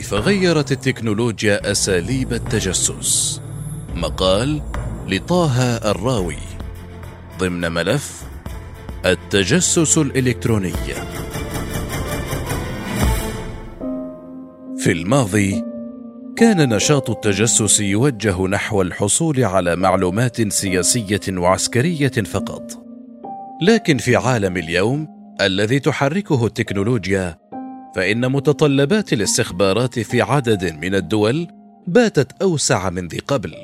كيف غيرت التكنولوجيا أساليب التجسس؟ مقال لطه الراوي. ضمن ملف التجسس الإلكتروني. في الماضي كان نشاط التجسس يوجه نحو الحصول على معلومات سياسية وعسكرية فقط. لكن في عالم اليوم الذي تحركه التكنولوجيا فإن متطلبات الاستخبارات في عدد من الدول باتت أوسع من ذي قبل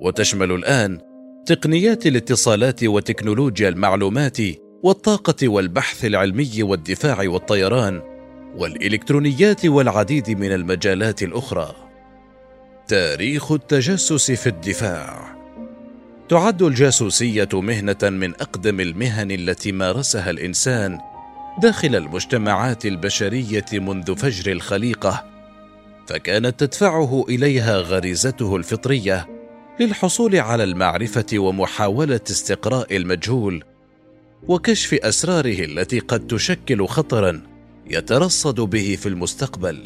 وتشمل الآن تقنيات الاتصالات وتكنولوجيا المعلومات والطاقة والبحث العلمي والدفاع والطيران والإلكترونيات والعديد من المجالات الأخرى. تاريخ التجسس في الدفاع. تعد الجاسوسية مهنة من أقدم المهن التي مارسها الإنسان داخل المجتمعات البشرية منذ فجر الخليقة فكانت تدفعه إليها غريزته الفطرية للحصول على المعرفة ومحاولة استقراء المجهول وكشف أسراره التي قد تشكل خطرا يترصد به في المستقبل.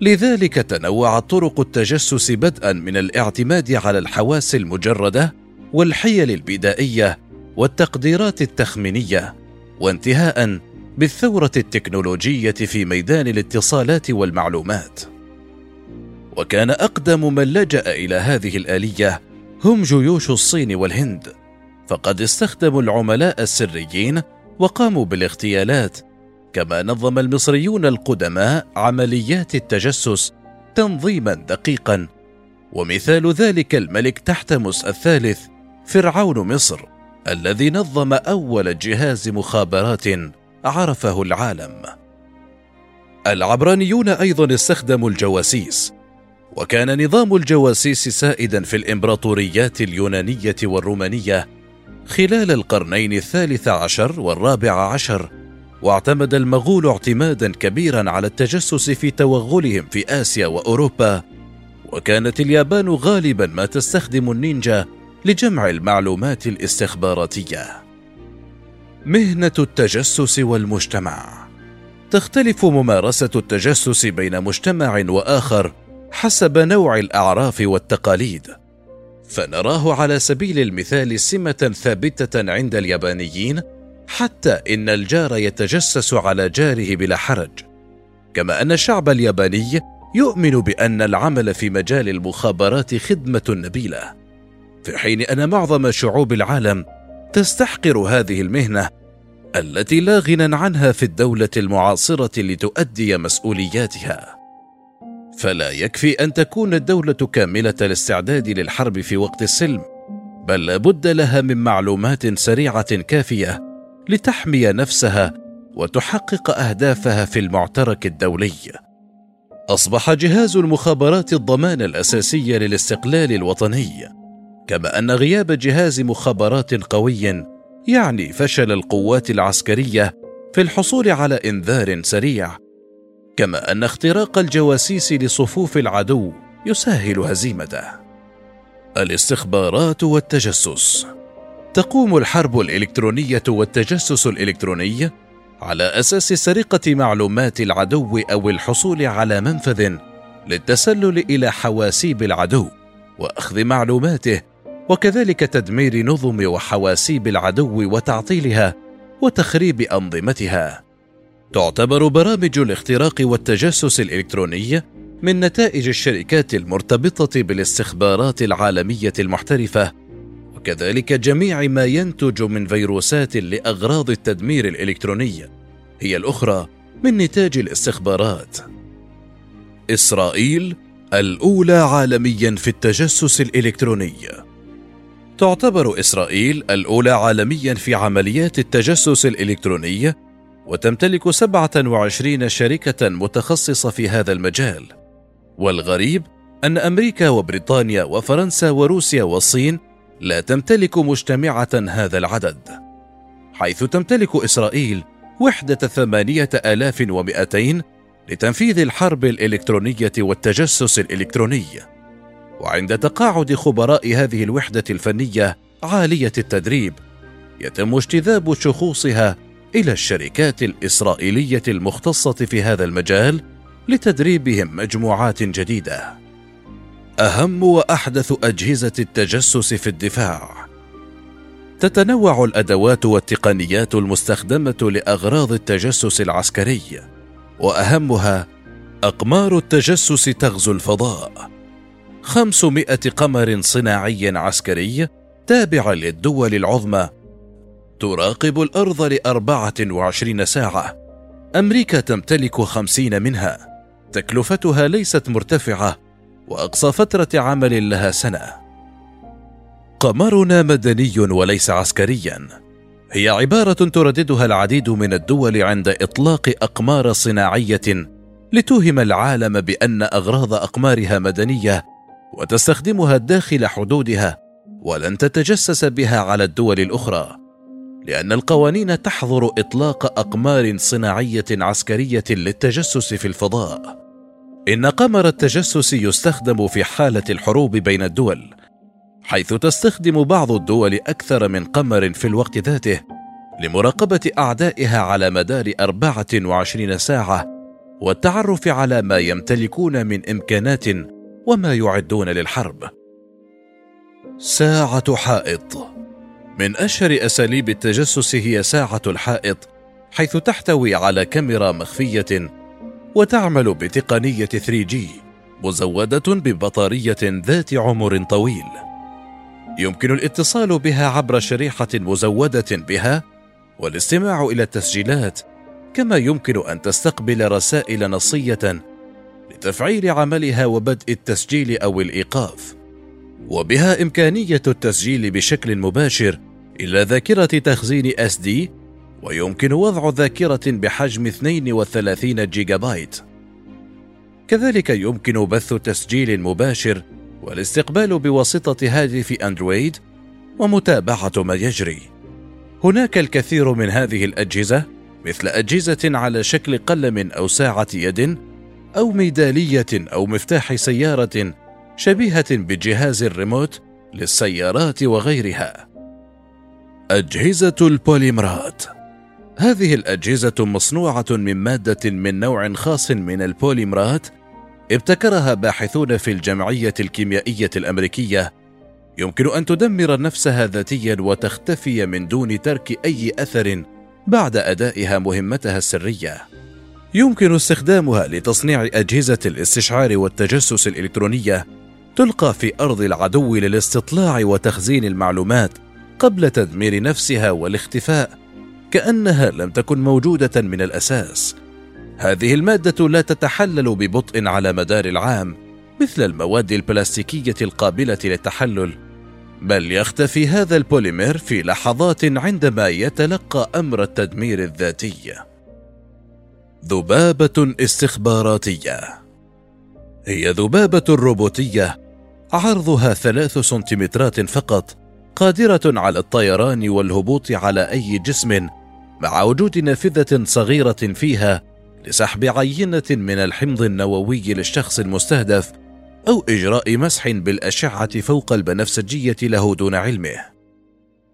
لذلك تنوعت طرق التجسس بدءا من الاعتماد على الحواس المجردة والحيل البدائية والتقديرات التخمينية وانتهاء بالثورة التكنولوجية في ميدان الاتصالات والمعلومات. وكان أقدم من لجأ إلى هذه الآلية هم جيوش الصين والهند. فقد استخدموا العملاء السريين وقاموا بالاغتيالات كما نظم المصريون القدماء عمليات التجسس تنظيما دقيقا. ومثال ذلك الملك تحتمس الثالث فرعون مصر. الذي نظم أول جهاز مخابرات عرفه العالم. العبرانيون أيضا استخدموا الجواسيس وكان نظام الجواسيس سائدا في الإمبراطوريات اليونانية والرومانية خلال القرنين الثالث عشر والرابع عشر واعتمد المغول اعتمادا كبيرا على التجسس في توغلهم في آسيا وأوروبا وكانت اليابان غالبا ما تستخدم النينجا لجمع المعلومات الاستخباراتية. مهنة التجسس والمجتمع. تختلف ممارسة التجسس بين مجتمع وآخر حسب نوع الأعراف والتقاليد. فنراه على سبيل المثال سمة ثابتة عند اليابانيين حتى إن الجار يتجسس على جاره بلا حرج. كما أن الشعب الياباني يؤمن بأن العمل في مجال المخابرات خدمة نبيلة. في حين أن معظم شعوب العالم تستحقر هذه المهنة التي لا غنى عنها في الدولة المعاصرة لتؤدي مسؤولياتها. فلا يكفي أن تكون الدولة كاملة الاستعداد للحرب في وقت السلم بل لابد لها من معلومات سريعة كافية لتحمي نفسها وتحقق أهدافها في المعترك الدولي. أصبح جهاز المخابرات الضمان الأساسي للاستقلال الوطني. كما أن غياب جهاز مخابرات قوي يعني فشل القوات العسكرية في الحصول على إنذار سريع. كما أن اختراق الجواسيس لصفوف العدو يسهل هزيمته. الاستخبارات والتجسس. تقوم الحرب الإلكترونية والتجسس الإلكتروني على أساس سرقة معلومات العدو أو الحصول على منفذ للتسلل إلى حواسيب العدو وأخذ معلوماته وكذلك تدمير نظم وحواسيب العدو وتعطيلها وتخريب أنظمتها. تعتبر برامج الاختراق والتجسس الإلكتروني من نتائج الشركات المرتبطة بالاستخبارات العالمية المحترفة. وكذلك جميع ما ينتج من فيروسات لأغراض التدمير الإلكتروني هي الأخرى من نتاج الاستخبارات. إسرائيل الأولى عالميا في التجسس الإلكتروني. تعتبر إسرائيل الأولى عالميا في عمليات التجسس الإلكتروني وتمتلك 27 شركة متخصصة في هذا المجال. والغريب أن أمريكا وبريطانيا وفرنسا وروسيا والصين لا تمتلك مجتمعة هذا العدد حيث تمتلك إسرائيل وحدة ثمانية آلاف ومئتين لتنفيذ الحرب الإلكترونية والتجسس الإلكتروني. وعند تقاعد خبراء هذه الوحدة الفنية عالية التدريب يتم اجتذاب شخوصها إلى الشركات الإسرائيلية المختصة في هذا المجال لتدريبهم مجموعات جديدة. أهم وأحدث أجهزة التجسس في الدفاع. تتنوع الأدوات والتقنيات المستخدمة لأغراض التجسس العسكري وأهمها أقمار التجسس تغزو الفضاء. خمسمائة قمر صناعي عسكري تابع للدول العظمى. تراقب الأرض لأربعة وعشرين ساعة. أمريكا تمتلك خمسين منها. تكلفتها ليست مرتفعة وأقصى فترة عمل لها سنة. قمرنا مدني وليس عسكريا. هي عبارة ترددها العديد من الدول عند إطلاق أقمار صناعية لتوهم العالم بأن أغراض أقمارها مدنية وتستخدمها داخل حدودها ولن تتجسس بها على الدول الأخرى لأن القوانين تحظر إطلاق أقمار صناعية عسكرية للتجسس في الفضاء. إن قمر التجسس يستخدم في حالة الحروب بين الدول، حيث تستخدم بعض الدول أكثر من قمر في الوقت ذاته لمراقبة أعدائها على مدار 24 ساعة والتعرف على ما يمتلكون من إمكانات وما يعدون للحرب. ساعة حائط من أشهر أساليب التجسس هي ساعة الحائط حيث تحتوي على كاميرا مخفية وتعمل بتقنية 3G مزودة ببطارية ذات عمر طويل. يمكن الاتصال بها عبر شريحة مزودة بها والاستماع إلى التسجيلات، كما يمكن أن تستقبل رسائل نصية لتفعيل عملها وبدء التسجيل أو الإيقاف. وبها إمكانية التسجيل بشكل مباشر إلى ذاكرة تخزين SD ويمكن وضع ذاكرة بحجم 32 جيجا بايت كذلك يمكن بث تسجيل مباشر والاستقبال بواسطة هاتف أندرويد ومتابعة ما يجري هناك الكثير من هذه الأجهزة مثل أجهزة على شكل قلم أو ساعة يد أو ميدالية أو مفتاح سيارة شبيهة بجهاز الريموت للسيارات وغيرها. أجهزة البوليمرات هذه الأجهزة مصنوعة من مادة من نوع خاص من البوليمرات ابتكرها باحثون في الجمعية الكيميائية الأمريكية يمكن أن تدمر نفسها ذاتيا وتختفي من دون ترك أي أثر بعد أدائها مهمتها السرية. يمكن استخدامها لتصنيع أجهزة الاستشعار والتجسس الإلكترونية تلقى في أرض العدو للاستطلاع وتخزين المعلومات قبل تدمير نفسها والاختفاء كأنها لم تكن موجودة من الأساس. هذه المادة لا تتحلل ببطء على مدار العام مثل المواد البلاستيكية القابلة للتحلل بل يختفي هذا البوليمر في لحظات عندما يتلقى أمر التدمير الذاتي. ذبابة استخباراتية هي ذبابة روبوتية عرضها ثلاث سنتيمترات فقط قادرة على الطيران والهبوط على أي جسم مع وجود نافذة صغيرة فيها لسحب عينة من الحمض النووي للشخص المستهدف أو إجراء مسح بالأشعة فوق البنفسجية له دون علمه.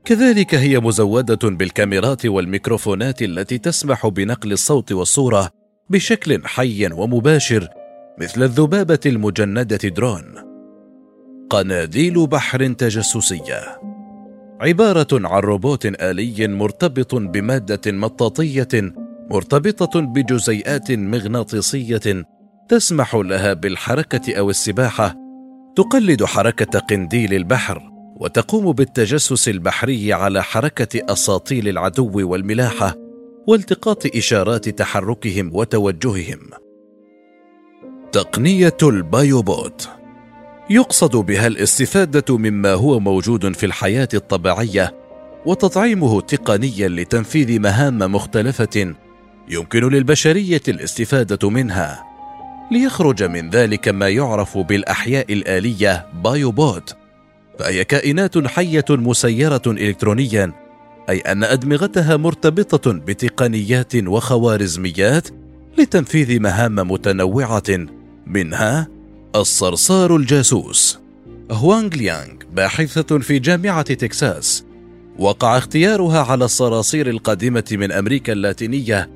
كذلك هي مزودة بالكاميرات والميكروفونات التي تسمح بنقل الصوت والصورة بشكل حي ومباشر مثل الذبابة المجندة درون. قناديل بحر تجسسية. عبارة عن روبوت آلي مرتبط بمادة مطاطية مرتبطة بجزيئات مغناطيسية تسمح لها بالحركة أو السباحة. تقلد حركة قنديل البحر. وتقوم بالتجسس البحري على حركة أساطيل العدو والملاحة والتقاط إشارات تحركهم وتوجههم. تقنية البايوبوت. يقصد بها الاستفادة مما هو موجود في الحياة الطبيعية وتطعيمه تقنيا لتنفيذ مهام مختلفة يمكن للبشرية الاستفادة منها. ليخرج من ذلك ما يعرف بالأحياء الآلية بايوبوت. فهي كائنات حية مسيرة الكترونيا أي أن أدمغتها مرتبطة بتقنيات وخوارزميات لتنفيذ مهام متنوعة منها الصرصار الجاسوس. هوانغ ليانغ باحثة في جامعة تكساس وقع اختيارها على الصراصير القادمة من أمريكا اللاتينية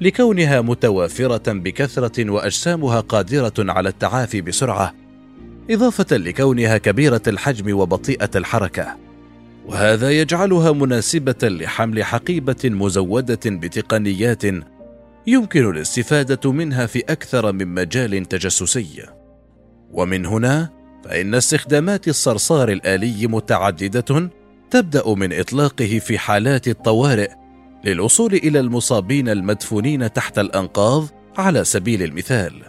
لكونها متوافرة بكثرة وأجسامها قادرة على التعافي بسرعة، إضافة لكونها كبيرة الحجم وبطيئة الحركة، وهذا يجعلها مناسبة لحمل حقيبة مزودة بتقنيات يمكن الاستفادة منها في أكثر من مجال تجسسي. ومن هنا فإن استخدامات الصرصار الآلي متعددة تبدأ من إطلاقه في حالات الطوارئ للوصول إلى المصابين المدفونين تحت الأنقاض على سبيل المثال،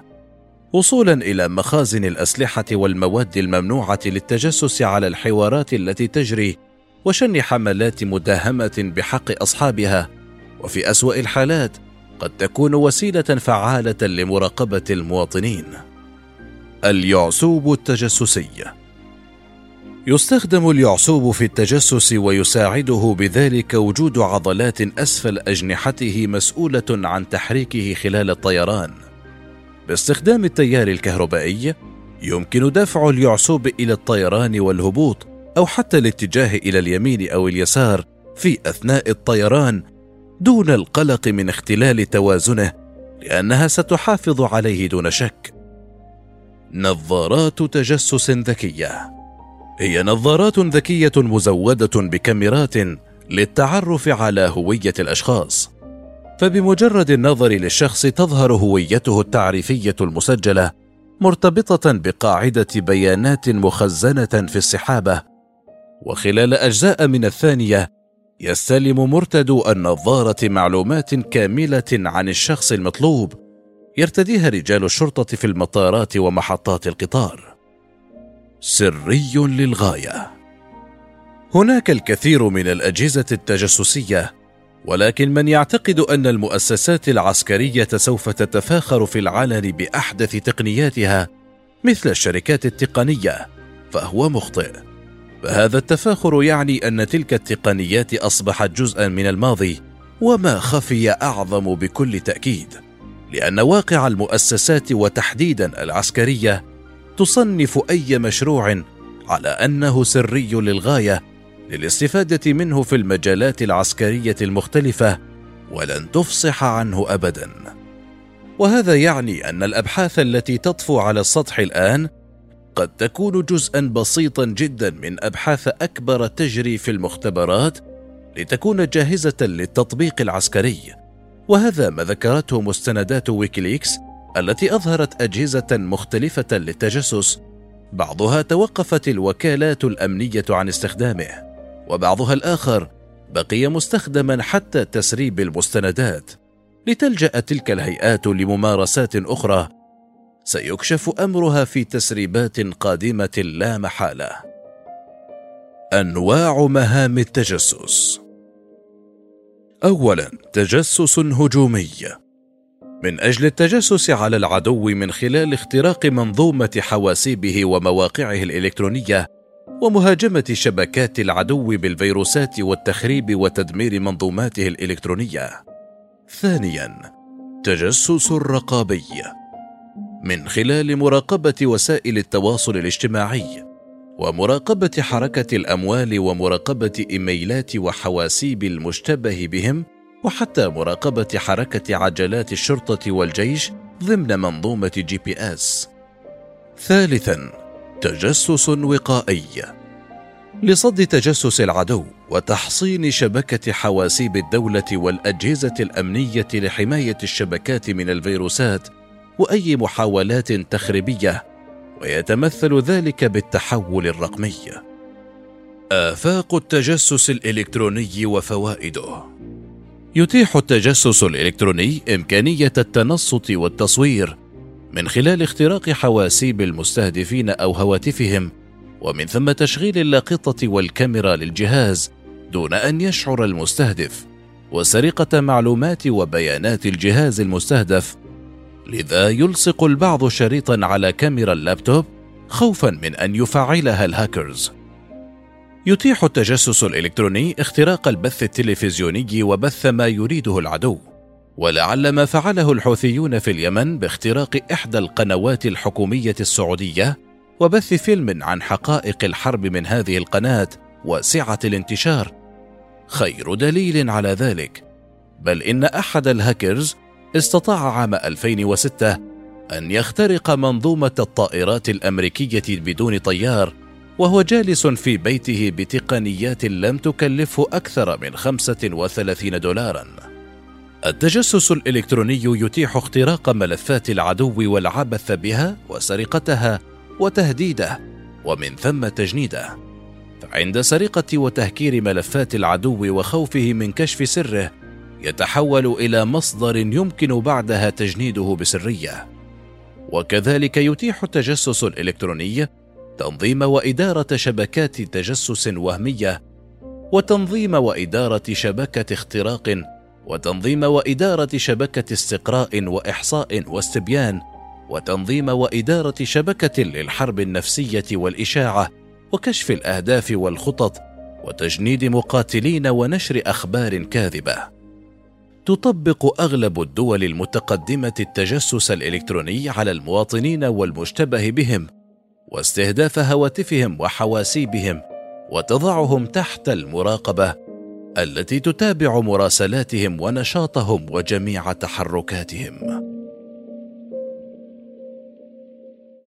وصولا إلى مخازن الأسلحة والمواد الممنوعة للتجسس على الحوارات التي تجري وشن حملات مداهمة بحق أصحابها، وفي أسوأ الحالات قد تكون وسيلة فعالة لمراقبة المواطنين. اليعسوب التجسسي. يستخدم اليعسوب في التجسس ويساعده بذلك وجود عضلات أسفل أجنحته مسؤولة عن تحريكه خلال الطيران. باستخدام التيار الكهربائي يمكن دفع اليعسوب إلى الطيران والهبوط أو حتى الاتجاه إلى اليمين أو اليسار في أثناء الطيران دون القلق من اختلال توازنه لأنها ستحافظ عليه دون شك. نظارات تجسس ذكية. هي نظارات ذكية مزودة بكاميرات للتعرف على هوية الأشخاص. فبمجرد النظر للشخص تظهر هويته التعريفية المسجلة مرتبطة بقاعدة بيانات مخزنة في السحابة. وخلال أجزاء من الثانية يستلم مرتدو النظارة معلومات كاملة عن الشخص المطلوب يرتديها رجال الشرطة في المطارات ومحطات القطار. سري للغاية. هناك الكثير من الأجهزة التجسسية ولكن من يعتقد أن المؤسسات العسكرية سوف تتفاخر في العلن بأحدث تقنياتها مثل الشركات التقنية فهو مخطئ. فهذا التفاخر يعني أن تلك التقنيات أصبحت جزءا من الماضي وما خفي أعظم بكل تأكيد لأن واقع المؤسسات وتحديدا العسكرية تصنف أي مشروع على أنه سري للغاية للاستفادة منه في المجالات العسكرية المختلفة ولن تفصح عنه ابدا. وهذا يعني أن الأبحاث التي تطفو على السطح الآن قد تكون جزءا بسيطا جدا من أبحاث أكبر تجري في المختبرات لتكون جاهزة للتطبيق العسكري. وهذا ما ذكرته مستندات ويكيليكس التي أظهرت أجهزة مختلفة للتجسس. بعضها توقفت الوكالات الأمنية عن استخدامه. وبعضها الآخر بقي مستخدما حتى تسريب المستندات. لتلجأ تلك الهيئات لممارسات أخرى سيكشف أمرها في تسريبات قادمة لا محالة. أنواع مهام التجسس. اولا تجسس هجومي. من أجل التجسس على العدو من خلال اختراق منظومة حواسيبه ومواقعه الإلكترونية ومهاجمة شبكات العدو بالفيروسات والتخريب وتدمير منظوماته الإلكترونية ثانيا تجسس رقابي من خلال مراقبة وسائل التواصل الاجتماعي ومراقبة حركة الأموال ومراقبة إيميلات وحواسيب المشتبه بهم وحتى مراقبة حركة عجلات الشرطة والجيش ضمن منظومة GPS. ثالثا تجسس وقائي لصد تجسس العدو وتحصين شبكة حواسيب الدولة والأجهزة الأمنية لحماية الشبكات من الفيروسات وأي محاولات تخريبية ويتمثل ذلك بالتحول الرقمي. آفاق التجسس الإلكتروني وفوائده يتيح التجسس الإلكتروني إمكانية التنصت والتصوير من خلال اختراق حواسيب المستهدفين أو هواتفهم ومن ثم تشغيل اللاقطة والكاميرا للجهاز دون أن يشعر المستهدف وسرقة معلومات وبيانات الجهاز المستهدف. لذا يلصق البعض شريطا على كاميرا اللابتوب خوفا من أن يفعلها الهاكرز. يتيح التجسس الإلكتروني اختراق البث التلفزيوني وبث ما يريده العدو. ولعل ما فعله الحوثيون في اليمن باختراق إحدى القنوات الحكومية السعودية وبث فيلم عن حقائق الحرب من هذه القناة واسعه الانتشار. خير دليل على ذلك. بل إن أحد الهاكرز استطاع عام 2006 أن يخترق منظومة الطائرات الأمريكية بدون طيار وهو جالس في بيته بتقنيات لم تكلفه أكثر من 35 دولارا. التجسس الإلكتروني يتيح اختراق ملفات العدو والعبث بها وسرقتها وتهديده ومن ثم تجنيده. فعند سرقة وتهكير ملفات العدو وخوفه من كشف سره يتحول إلى مصدر يمكن بعدها تجنيده بسرية. وكذلك يتيح التجسس الإلكتروني تنظيم وإدارة شبكات تجسس وهمية وتنظيم وإدارة شبكة اختراق وتنظيم وإدارة شبكة استقراء وإحصاء واستبيان وتنظيم وإدارة شبكة للحرب النفسية والإشاعة وكشف الأهداف والخطط وتجنيد مقاتلين ونشر أخبار كاذبة. تطبق أغلب الدول المتقدمة التجسس الإلكتروني على المواطنين والمشتبه بهم واستهداف هواتفهم وحواسيبهم وتضعهم تحت المراقبة التي تتابع مراسلاتهم ونشاطهم وجميع تحركاتهم.